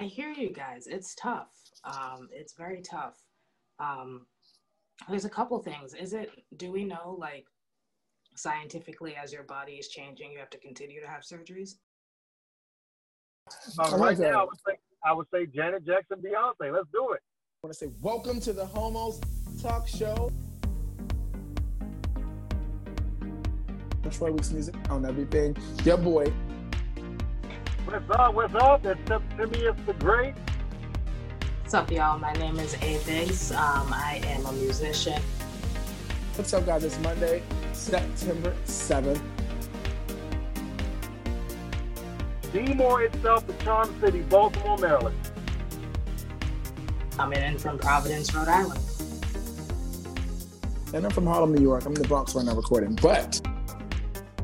I hear you guys. It's tough. Um, it's very tough. Um, there's a couple things. Is it, do we know, like, scientifically, as your body is changing, you have to continue to have surgeries? Uh, right now, I would, say, I would say Janet Jackson, Beyonce. Let's do it. I want to say welcome to the Homos Talk Show. Troy Weeks Music on everything. Your boy, What's up? What's up? It's Septimius the Great. What's up, y'all? My name is A Biggs. Um, I am a musician. What's up, guys? It's Monday, September 7th. Be more itself, the Charm City, Baltimore, Maryland. Coming in from Providence, Rhode Island. And I'm from Harlem, New York. I'm in the Bronx right now recording. But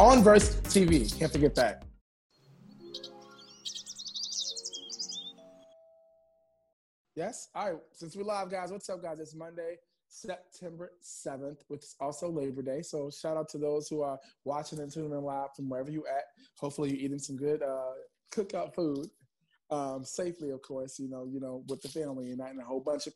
on Verse TV, can't forget that. Yes. All right. Since we're live, guys, what's up, guys? It's Monday, September 7th, which is also Labor Day. So shout out to those who are watching and tuning in live from wherever you at. Hopefully you're eating some good uh, cookout food. Um, safely, of course, you know, you know, with the family and not in a whole bunch of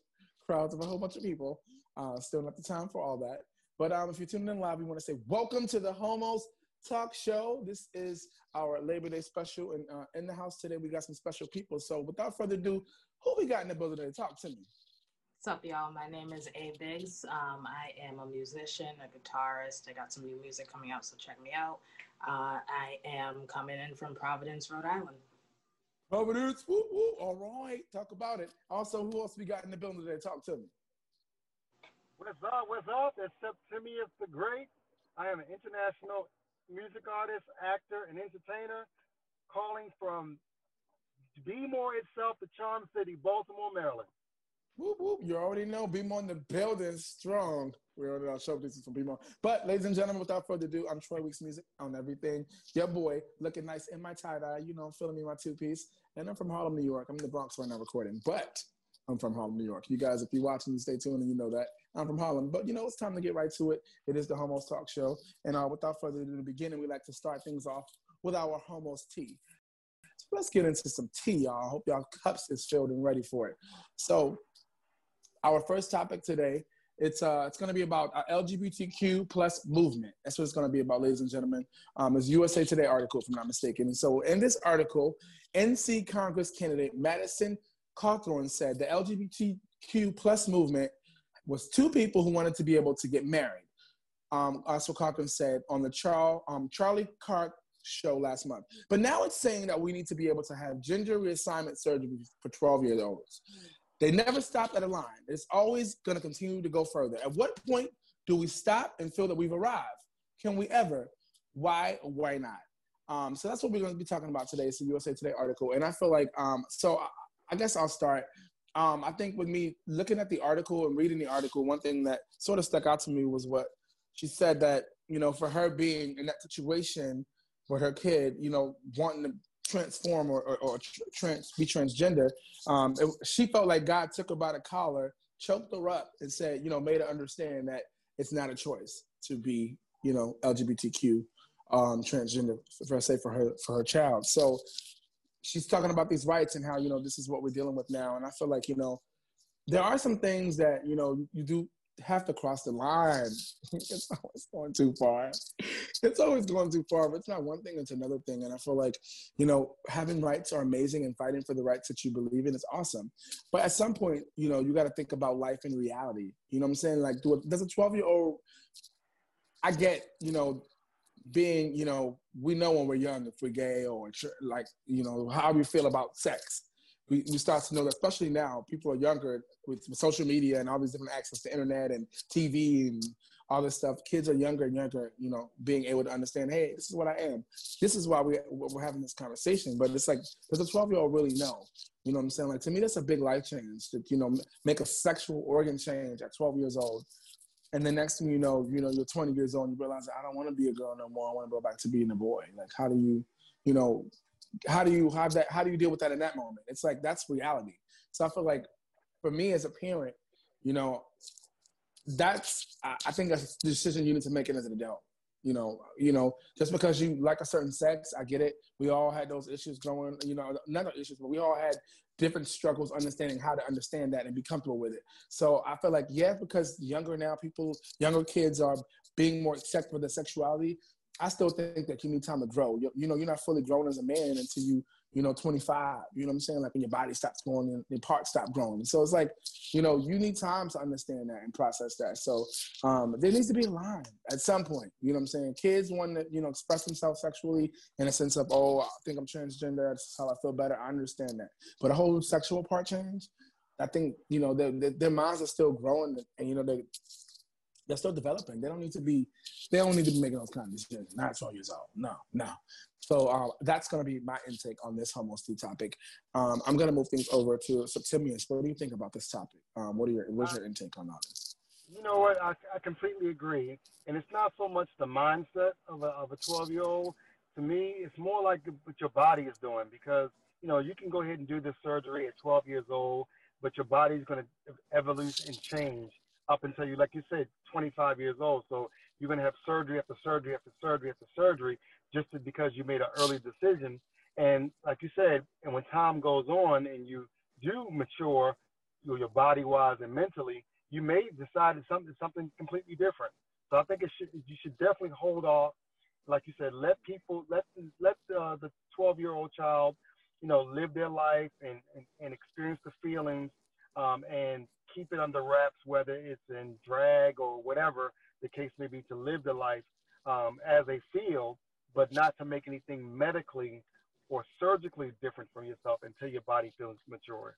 crowds of a whole bunch of people. Uh, still not the time for all that. But um, if you're tuning in live, we want to say welcome to the Homos Talk Show. This is our Labor Day special, and uh, in the house today we got some special people. So without further ado, who we got in the building today? Talk to me. What's up, y'all? My name is A Biggs. Um, I am a musician, a guitarist. I got some new music coming out, so check me out. Uh, I am coming in from Providence, Rhode Island. Providence, woo, woo. All right, talk about it. Also, who else we got in the building today? Talk to me. What's up? What's up? It's Septimius the Great. I am an international music artist, actor, and entertainer calling from Be More Itself, the Charm City, Baltimore, Maryland. Whoop, whoop. You already know Be More in the building strong. We already know show is from Be More. But ladies and gentlemen, without further ado, I'm Troy Weeks Music on everything. Your boy, looking nice in my tie-dye. You know, I'm feeling me my two-piece. And I'm from Harlem, New York. I'm in the Bronx right now recording. But I'm from Harlem, New York. You guys, if you're watching, stay tuned and you know that. I'm from Harlem. But you know, it's time to get right to it. It is the Homos Talk Show. And uh, without further ado, in the beginning, we like to start things off with our Homos tea. So let's get into some tea, y'all. I hope y'all cups is filled and ready for it. So our first topic today, it's uh, it's going to be about our LGBTQ plus movement. That's what it's going to be about, ladies and gentlemen. Um, it's USA Today article, if I'm not mistaken. And so in this article, NC Congress candidate Madison Cawthorn said the LGBTQ plus movement was two people who wanted to be able to get married. Um, also, Cawthorn said on the Charles, um, Charlie Kirk show last month. But now it's saying that we need to be able to have gender reassignment surgery for 12 year olds. They never stop at a line. It's always going to continue to go further. At what point do we stop and feel that we've arrived? Can we ever? Why why not? Um, so that's what we're going to be talking about today. It's a USA Today article. And I feel like, um, so I, I guess I'll start. Um, I think with me looking at the article and reading the article, one thing that sort of stuck out to me was what she said that, you know, for her being in that situation with her kid, you know, wanting to transform or, or, or trans, be transgender, um, it, she felt like God took her by the collar, choked her up, and said, you know, made her understand that it's not a choice to be, you know, LGBTQ um, transgender, for I say for her for her child. So she's talking about these rights and how you know this is what we're dealing with now, and I feel like you know there are some things that you know you do have to cross the line. it's always going too far. It's always going too far, but it's not one thing, it's another thing. And I feel like, you know, having rights are amazing and fighting for the rights that you believe in is awesome. But at some point, you know, you got to think about life in reality. You know what I'm saying? Like, do does a 12 year old, I get, you know, being, you know, we know when we're young if we're gay or like, you know, how we feel about sex we, we start to know that, especially now, people are younger with, social media and all these different access to internet and TV and all this stuff. Kids are younger and younger, you know, being able to understand, hey, this is what I am. This is why we, we're having this conversation. But it's like, does a 12 year old really know? You know what I'm saying? Like, to me, that's a big life change to, you know, make a sexual organ change at 12 years old. And the next thing you know, you know, you're 20 years old you realize, I don't want to be a girl no more. I want to go back to being a boy. Like, how do you, you know, how do you have that how do you deal with that in that moment it's like that's reality so i feel like for me as a parent you know that's i think that's a decision you need to make it as an adult You know, you know, just because you like a certain sex, I get it. We all had those issues growing, you know, not issues, but we all had different struggles understanding how to understand that and be comfortable with it. So I feel like, yeah, because younger now people, younger kids are being more accepting of their sexuality. I still think that you need time to grow. You, you know, you're not fully grown as a man until you you know, 25. You know what I'm saying? Like when your body stops growing and your parts stop growing. So it's like, you know, you need time to understand that and process that. So um, there needs to be a line at some point. You know what I'm saying? Kids want to, you know, express themselves sexually in a sense of, oh, I think I'm transgender. That's how I feel better. I understand that. But a whole sexual part change, I think, you know, their, their minds are still growing and, you know, they, they're still developing. They don't need to be, they don't need to be making those kind of decisions. Not 12 years old. No, no. So uh, that's going to be my intake on this homosty topic. Um, I'm going to move things over to Septimius. What do you think about this topic? Um, what are your, what's your intake on all this? You know what? I, I completely agree. And it's not so much the mindset of a, of a 12 year old. To me, it's more like what your body is doing because, you know, you can go ahead and do this surgery at 12 years old, but your body's going to evolve and change up until you, like you said, 25 years old. So you're going to have surgery after surgery after surgery after surgery just because you made an early decision. And like you said, and when time goes on and you do mature, you know, your body wise and mentally, you may decide something something completely different. So I think it should you should definitely hold off. Like you said, let people let let uh, the 12 year old child, you know, live their life and, and, and experience the feelings um, and keep it under wraps, whether it's in drag or whatever the case may be, to live the life um, as they feel but not to make anything medically or surgically different from yourself until your body feels mature.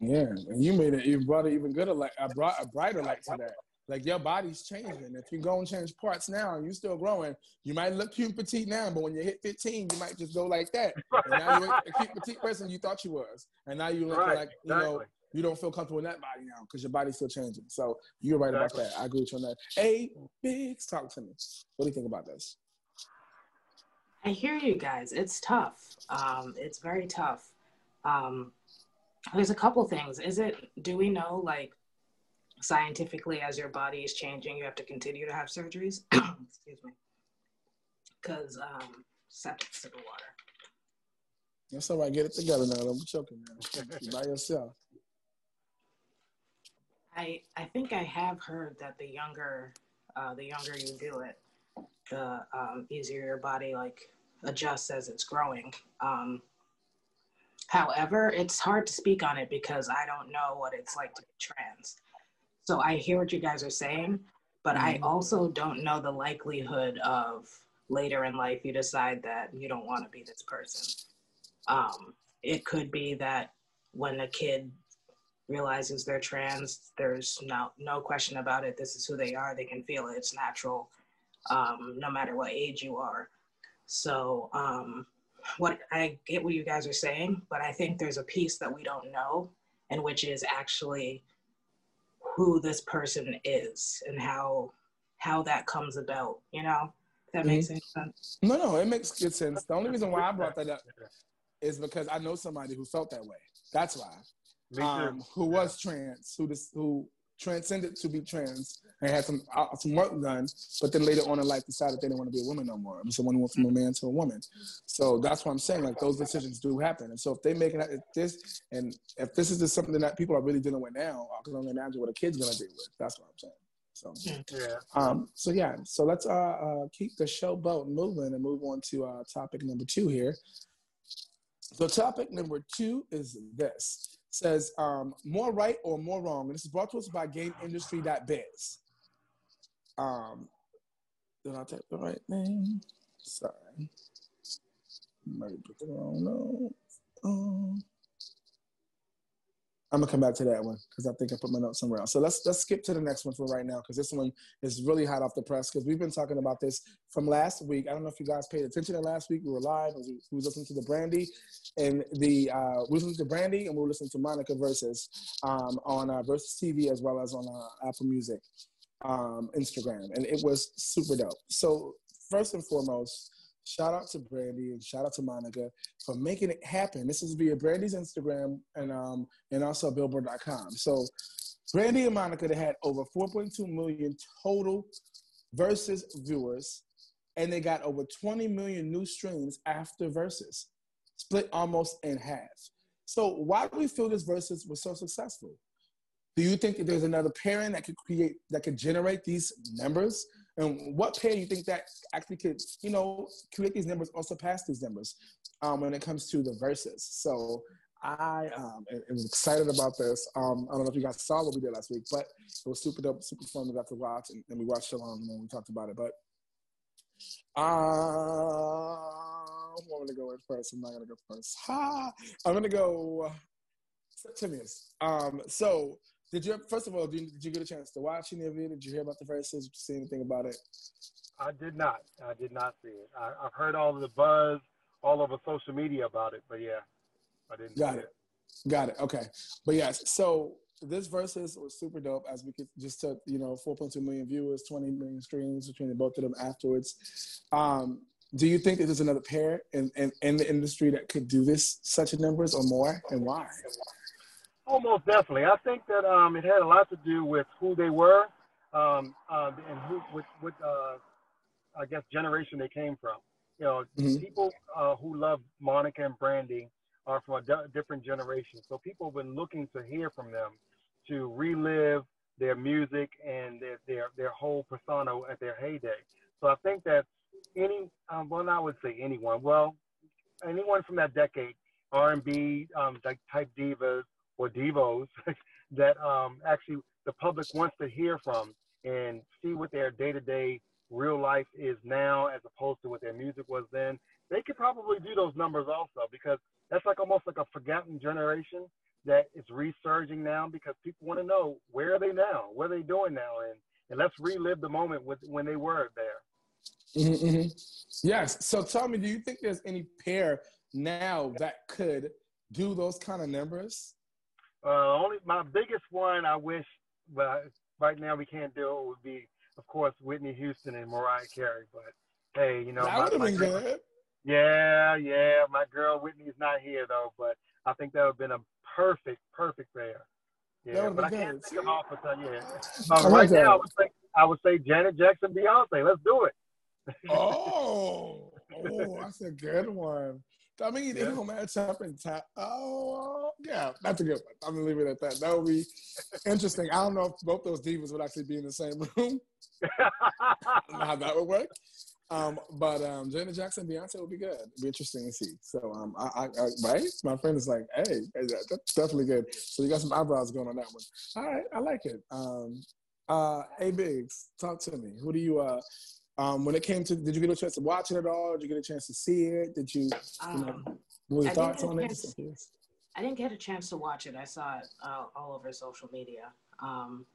Yeah, and you made it. You brought it even gooder, like I brought a brighter light to that. Like your body's changing. If you go and change parts now and you're still growing, you might look cute petite now, but when you hit 15, you might just go like that. And now you're a cute petite person you thought you was, and now you look right, like you exactly. know you don't feel comfortable in that body now because your body's still changing. So you're right exactly. about that. I agree with you on that. Hey, Biggs, talk to me. What do you think about this? I hear you guys. It's tough. Um, it's very tough. Um, there's a couple things. Is it, do we know, like, scientifically, as your body is changing, you have to continue to have surgeries? Excuse me. Because, um, septic sip of water. That's all right. Get it together now. Don't be choking now. you by yourself. I I think I have heard that the younger uh, the younger you do it, the um, easier your body like adjusts as it's growing. Um, however, it's hard to speak on it because I don't know what it's like to be trans. So I hear what you guys are saying, but I mm-hmm. also don't know the likelihood of later in life you decide that you don't want to be this person. Um, it could be that when a kid realizes they're trans, there's no no question about it. This is who they are. They can feel it. It's natural, um, no matter what age you are. So um, what I get what you guys are saying, but I think there's a piece that we don't know, and which is actually who this person is and how how that comes about. You know, if that makes mm-hmm. sense. No, no, it makes good sense. The only reason why I brought that up is because I know somebody who felt that way. That's why. Um, who was trans, who this, who transcended to be trans and had some uh, some work done, but then later on in life decided they didn't want to be a woman no more. I mean, someone went from a man to a woman. So that's what I'm saying. Like those decisions do happen. And so if they make it this, and if this is just something that people are really dealing with now, I can only imagine what a kid's gonna deal with. That's what I'm saying. So yeah. Um, so yeah. So let's uh, uh, keep the show boat moving and move on to uh, topic number two here. So topic number two is this says um, more right or more wrong. And this is brought to us by GameIndustry.biz. Um, did I type the right name? Sorry. Maybe put the wrong note. Um, I'm gonna come back to that one because I think I put my notes somewhere else. So let's let's skip to the next one for right now because this one is really hot off the press because we've been talking about this from last week. I don't know if you guys paid attention to last week. We were live. We, we was listening to the Brandy and the uh, we listened to Brandy and we were listening to Monica Verzuz um, on uh, Verzuz TV as well as on uh, Apple Music, um, Instagram, and it was super dope. So first and foremost, Shout out to Brandy and shout out to Monica for making it happen. This is via Brandy's Instagram and um and also Billboard.com. So Brandy and Monica they had over 4.2 million total Verzuz viewers, and they got over 20 million new streams after Verzuz, split almost in half. So why do we feel this Verzuz was so successful? Do you think there's another pairing that could create that could generate these numbers? And what pair you think that actually could, you know, create these numbers or surpass these numbers um, when it comes to the Verzuz? So I um, am excited about this. Um, I don't know if you guys saw what we did last week, but it was super dope, super fun. We got to watch, and, and we watched along on when we talked about it. But uh, I'm going to go in first. I'm not going to go first. Ha! I'm going to go Septimius. Um, so, did you first of all did, did you get a chance to watch any of it? Did you hear about the Verzuz? Did you see anything about it? I did not. I did not see it. I, have heard all of the buzz all over social media about it, but yeah, I didn't. Got it. it. Got it. Okay, but yes. So this Verzuz was super dope as we could just took you know 4.2 million viewers 20 million streams between the both of them afterwards um, do you think that there's another pair in, in, in the industry that could do this such numbers or more and why almost definitely i think that um, it had a lot to do with who they were um, uh, and who what, what uh, i guess generation they came from you know mm-hmm. people uh, who love monica and brandy are from a different generation so people have been looking to hear from them to relive their music and their their, their whole persona at their heyday. So I think that any um, well, I would say anyone. Well, anyone from that decade, R&B um, type divas or divos that um, actually the public wants to hear from and see what their day-to-day real life is now as opposed to what their music was then. They could probably do those numbers also because that's like almost like a forgotten generation that is resurging now because people want to know where are they now, what are they doing now, and and let's relive the moment with when they were there. Mm-hmm, mm-hmm. Yes. So tell me, do you think there's any pair now that could do those kind of numbers? Uh, only my biggest one I wish, but right now we can't do it. Would be, of course, Whitney Houston and Mariah Carey. But hey, you know, have been girl. Yeah, yeah. My girl Whitney's not here though, but I think that would have been a perfect, perfect pair. Yeah, but I can't think of off the top. Yeah, um, right now I would say I would say Janet Jackson, Beyonce. Let's do it. oh, oh, that's a good one. I mean, yeah. they don't match up in time. Oh, yeah, that's a good one. I'm gonna leave it at that. That would be interesting. I don't know if both those divas would actually be in the same room. how that would work. Um, but um, Janet Jackson, Beyonce would be good. It'd be interesting to see. So, um, I, I, I, right? My friend is like, hey, that's definitely good. So you got some eyebrows going on that one. All right, I like it. Um, uh, hey, Biggs, talk to me. Who do you? Uh, um, when it came to, did you get a chance to watch it at all? Did you get a chance to see it? Did you? you know, um, what your thoughts on it? I didn't get a chance to watch it. I saw it uh, all over social media. Um,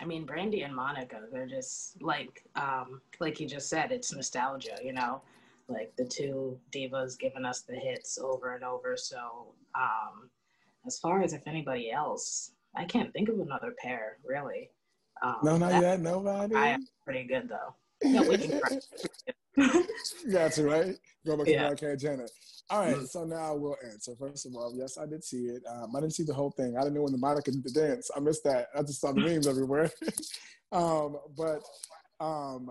I mean, Brandy and Monica, they're just like, um, like you just said, it's nostalgia, you know, like the two divas giving us the hits over and over. So, um, as far as if anybody else, I can't think of another pair really. Um, no, not yet. Nobody. I am pretty good though. No, we can. Got to right. Go back to. Black Janet. All right, mm. so now we'll answer. First of all, yes, I did see it. Um, I didn't see the whole thing. I didn't know when the Monica did the dance. I missed that. I just saw the memes everywhere. um, but um,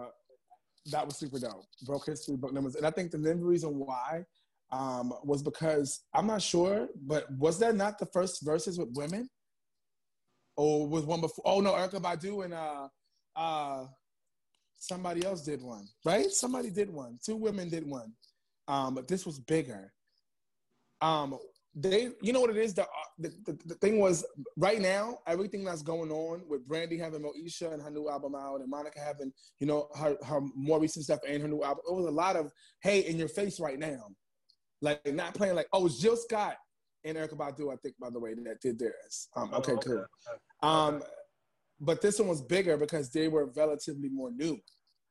that was super dope. Broke history, broke numbers, and I think the main reason why um, was because I'm not sure, but was that not the first Verzuz with women, or was one before? Oh no, Erykah Badu and uh, uh, somebody else did one, right? Somebody did one. Two women did one. Um, but this was bigger. Um, they, you know what it is? The, the, the, the, thing was, right now, everything that's going on with Brandy having Moesha and her new album out, and Monica having, you know, her, her more recent stuff and her new album, it was a lot of, hey, in your face right now. Like, not playing like, oh, it's Jill Scott and Erykah Badu, I think, by the way, that did theirs. Um, okay, oh, okay, cool. Um, but this one was bigger because they were relatively more new.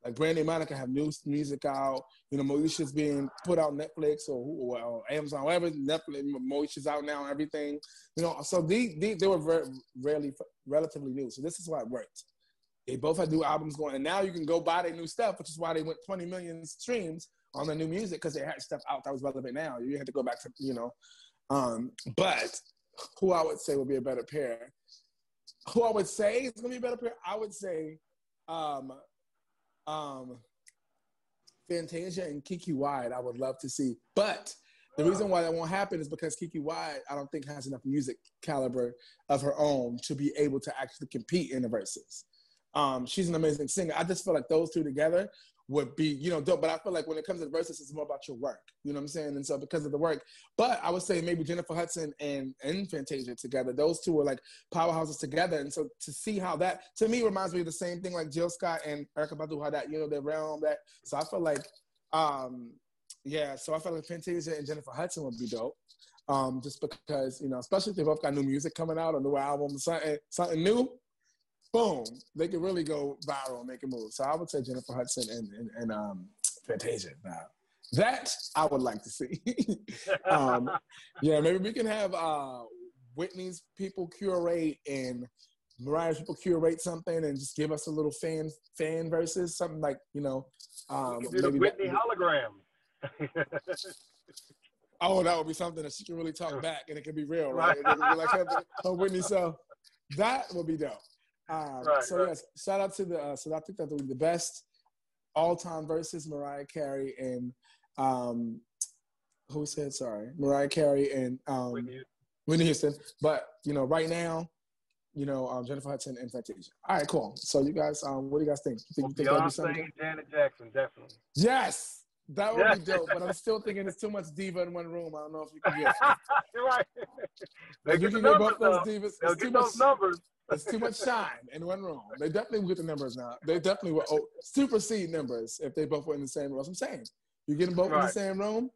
Like Brandy and Monica have new music out. You know, Moesha's being put out Netflix or, or, Amazon, whatever. Netflix, Moesha's out now everything. You know, so these, these they were very, rarely relatively new. So this is why it worked. They both had new albums going, and now you can go buy their new stuff, which is why they went 20 million streams on their new music because they had stuff out that was relevant now. You had to go back to, you know. Um, but who I would say would be a better pair. Who I would say is gonna be a better pair. I would say um, um, Fantasia and Keke Wyatt, I would love to see. But the reason why that won't happen is because Keke Wyatt, I don't think has enough music caliber of her own to be able to actually compete in the Verzuz. Um, she's an amazing singer. I just feel like those two together would be, you know, dope. But I feel like when it comes to Verzuz, it's more about your work. You know what I'm saying? And so because of the work, but I would say maybe Jennifer Hudson and and Fantasia together, those two are like powerhouses together. And so to see how that to me reminds me of the same thing like Jill Scott and Erykah Badu, how that, you know, they realm that. So I feel like um yeah, so I felt like Fantasia and Jennifer Hudson would be dope. Um, just because, you know, especially if they both got new music coming out, a new album, something, something new, boom, they could really go viral and make a move. So I would say Jennifer Hudson and, and, and um, Fantasia. Now, that I would like to see. um, yeah, maybe we can have uh, Whitney's people curate and Mariah's people curate something and just give us a little fan fan versus something like you know. Um, do the Whitney that, hologram. oh, that would be something that she can really talk back and it can be real, right? right. It be like oh, Whitney, so that would be dope. Um, right, so right. yes, shout out to the. Uh, so I think that the best all-time versus Mariah Carey and um, who said sorry, Mariah Carey and um, Whitney. Whitney Houston. But you know, right now, you know, um, Jennifer Hudson and Fantasia. All right, cool. So you guys, um, what do you guys think? You think, well, you think Beyonce, Janet Jackson, definitely. Yes, that would be dope, but I'm still thinking it's too much diva in one room. I don't know if you can get. It right. If you can get both those divas, it's too much. numbers. it's too much shine in one room. They definitely will get the numbers now. They definitely will oh, supersede numbers if they both were in the same room. That's what I'm saying. You get them both right. in the same room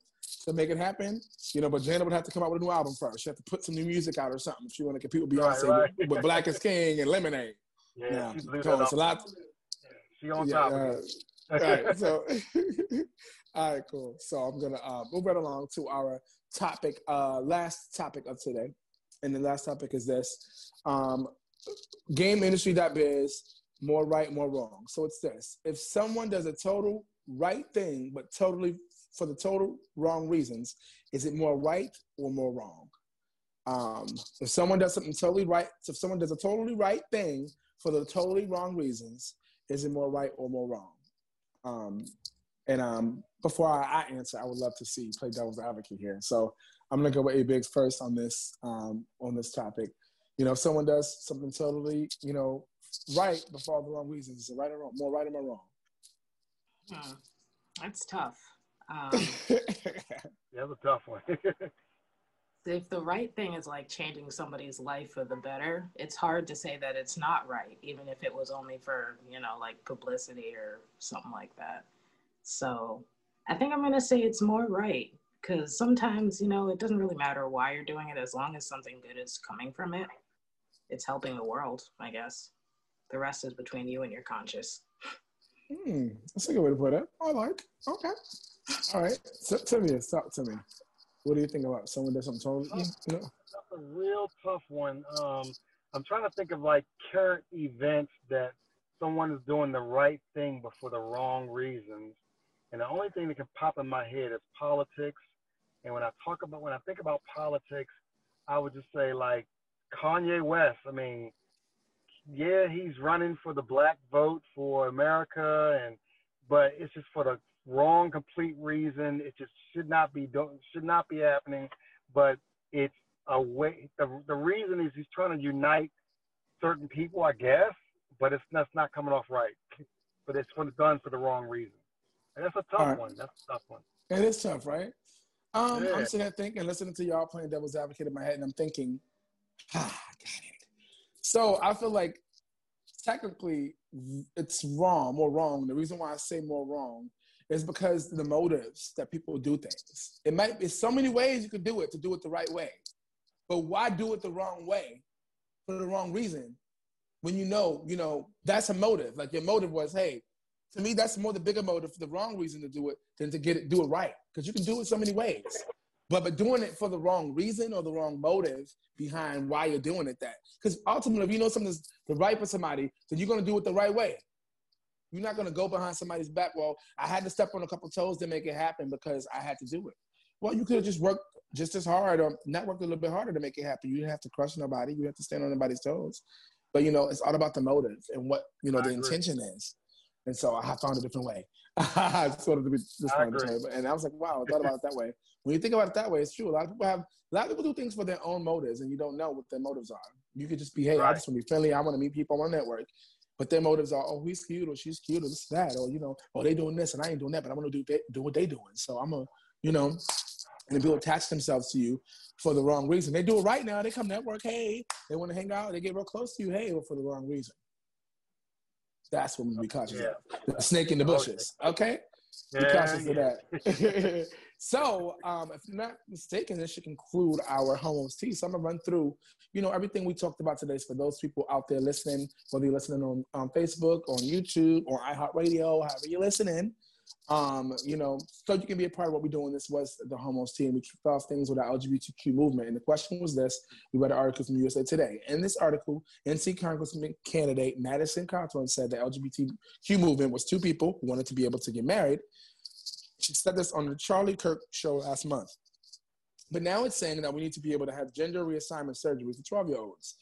to make it happen. You know, but Jana would have to come out with a new album first. She have to put some new music out or something if she want to compete with Beyonce right, right. With, with, Black is King and Lemonade. Yeah, yeah. she's it's a lot. She on top. Yeah, uh, right. So. All right, cool. So I'm gonna uh, move right along to our topic, uh, last topic of today, and the last topic is this: um, game industry.biz, more right, more wrong. So it's this: if someone does a total right thing, but totally for the total wrong reasons, is it more right or more wrong? Um, if someone does something totally right, if someone does a totally right thing for the totally wrong reasons, is it more right or more wrong? Um, and um, before I, answer, I would love to see play devil's advocate here. So I'm gonna go with A Biggs first on this um, on this topic. You know, if someone does something totally, you know, right but for all the wrong reasons, is it right or wrong? More right or more wrong? Hmm. That's tough. Um, yeah, that's a tough one. if the right thing is like changing somebody's life for the better, it's hard to say that it's not right, even if it was only for, you know, like publicity or something like that. So I think I'm going to say it's more right because sometimes, you know, it doesn't really matter why you're doing it as long as something good is coming from it. It's helping the world, I guess. The rest is between you and your conscience. Hmm, that's a good way to put it. I like. Okay. All right. So, tell me, talk to me. What do you think about someone does something totally? You know? That's a real tough one. Um, I'm trying to think of like current events that someone is doing the right thing but for the wrong reasons. And the only thing that can pop in my head is politics. And when I talk about, when I think about politics, I would just say like Kanye West. I mean, yeah, he's running for the black vote for America, and but it's just for the wrong, complete reason. It just should not be should not be happening. But it's a way. The the reason is he's trying to unite certain people, I guess. But it's that's not coming off right. But it's done for the wrong reason. That's a tough right. one. That's a tough one. It is tough, right? Um, yeah. I'm sitting there thinking, listening to y'all playing devil's advocate in my head, and I'm thinking, ah, got it. So I feel like technically it's wrong, more wrong. The reason why I say more wrong is because the motives that people do things. It might be so many ways you could do it to do it the right way. But why do it the wrong way for the wrong reason when you know, you know, that's a motive. Like your motive was, hey, to me, that's more the bigger motive, for the wrong reason to do it than to get it, do it right. Because you can do it so many ways. But but doing it for the wrong reason or the wrong motive behind why you're doing it that. Because ultimately, if you know something's the right for somebody, then you're gonna do it the right way. You're not gonna go behind somebody's back. Well, I had to step on a couple toes to make it happen because I had to do it. Well, you could have just worked just as hard or not worked a little bit harder to make it happen. You didn't have to crush nobody. You have to stand on nobody's toes. But you know, it's all about the motive and what you know I the agree. intention is. And so I found a different way. I sort of to be this way. And I was like, wow, I thought about it that way. When you think about it that way, it's true. A lot of people have a lot of people do things for their own motives, and you don't know what their motives are. You could just be, hey, right. I just want to be friendly. I want to meet people on my network. But their motives are, oh, he's cute or she's cute or this, that, or you know, oh, they doing this and I ain't doing that, but I'm gonna do do what they doing. So I'm a, you know, and people attach themselves to you for the wrong reason. They do it right now. They come network, hey, they want to hang out, they get real close to you, hey, but for the wrong reason. That's what we be cautious yeah. of. The snake in the bushes. Okay? Be cautious yeah. of that. so, um, if I'm not mistaken, this should conclude our Homos Tea. So I'm gonna run through, you know, everything we talked about today. for those people out there listening, whether you're listening on, on Facebook, on YouTube, or iHeartRadio, however you're listening, um, you know, so you can be a part of what we're doing. This was the Homos team. We kicked off things with our LGBTQ movement. And the question was this we read an article from USA Today. In this article, NC Congressman candidate Madison Cawthorn said the LGBTQ movement was two people who wanted to be able to get married. She said this on the Charlie Kirk show last month. But now it's saying that we need to be able to have gender reassignment surgery for 12 year olds.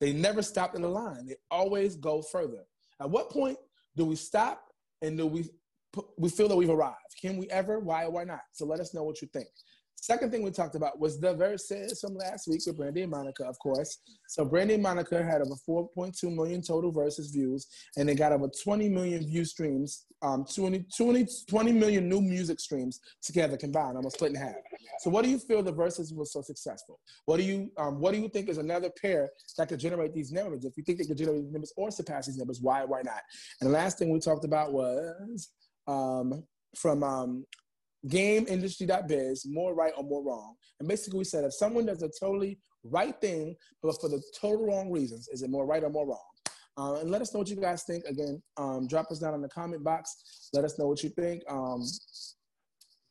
They never stop in the line, they always go further. At what point do we stop and do we we feel that we've arrived. Can we ever? Why or why not? So let us know what you think. Second thing we talked about was the Verzuz from last week with Brandy and Monica, of course. So Brandy and Monica had over 4.2 million total Verzuz views, and they got over 20 million view streams, um, 20, 20, 20 million new music streams together combined, almost split in half. So what do you feel the Verzuz was so successful? What do you um, what do you think is another pair that could generate these numbers? If you think they could generate these numbers or surpass these numbers, why why not? And the last thing we talked about was um, from um, gameindustry.biz, more right or more wrong. And basically, we said if someone does a totally right thing, but for the total wrong reasons, is it more right or more wrong? Uh, and let us know what you guys think. Again, um, drop us down in the comment box. Let us know what you think. Um,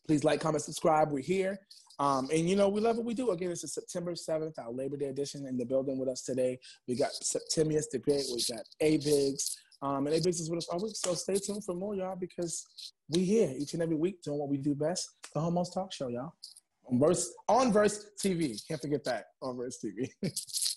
please like, comment, subscribe. We're here. Um, and you know, we love what we do. Again, it's a September 7th, our Labor Day edition in the building with us today. We got Septimius the Great, we got A Biggs, um, and Biggs is with us all week. So stay tuned for more, y'all, because we here each and every week doing what we do best, the Homos Talk Show, y'all. On Verse on Verse TV. Can't forget that on Verse TV.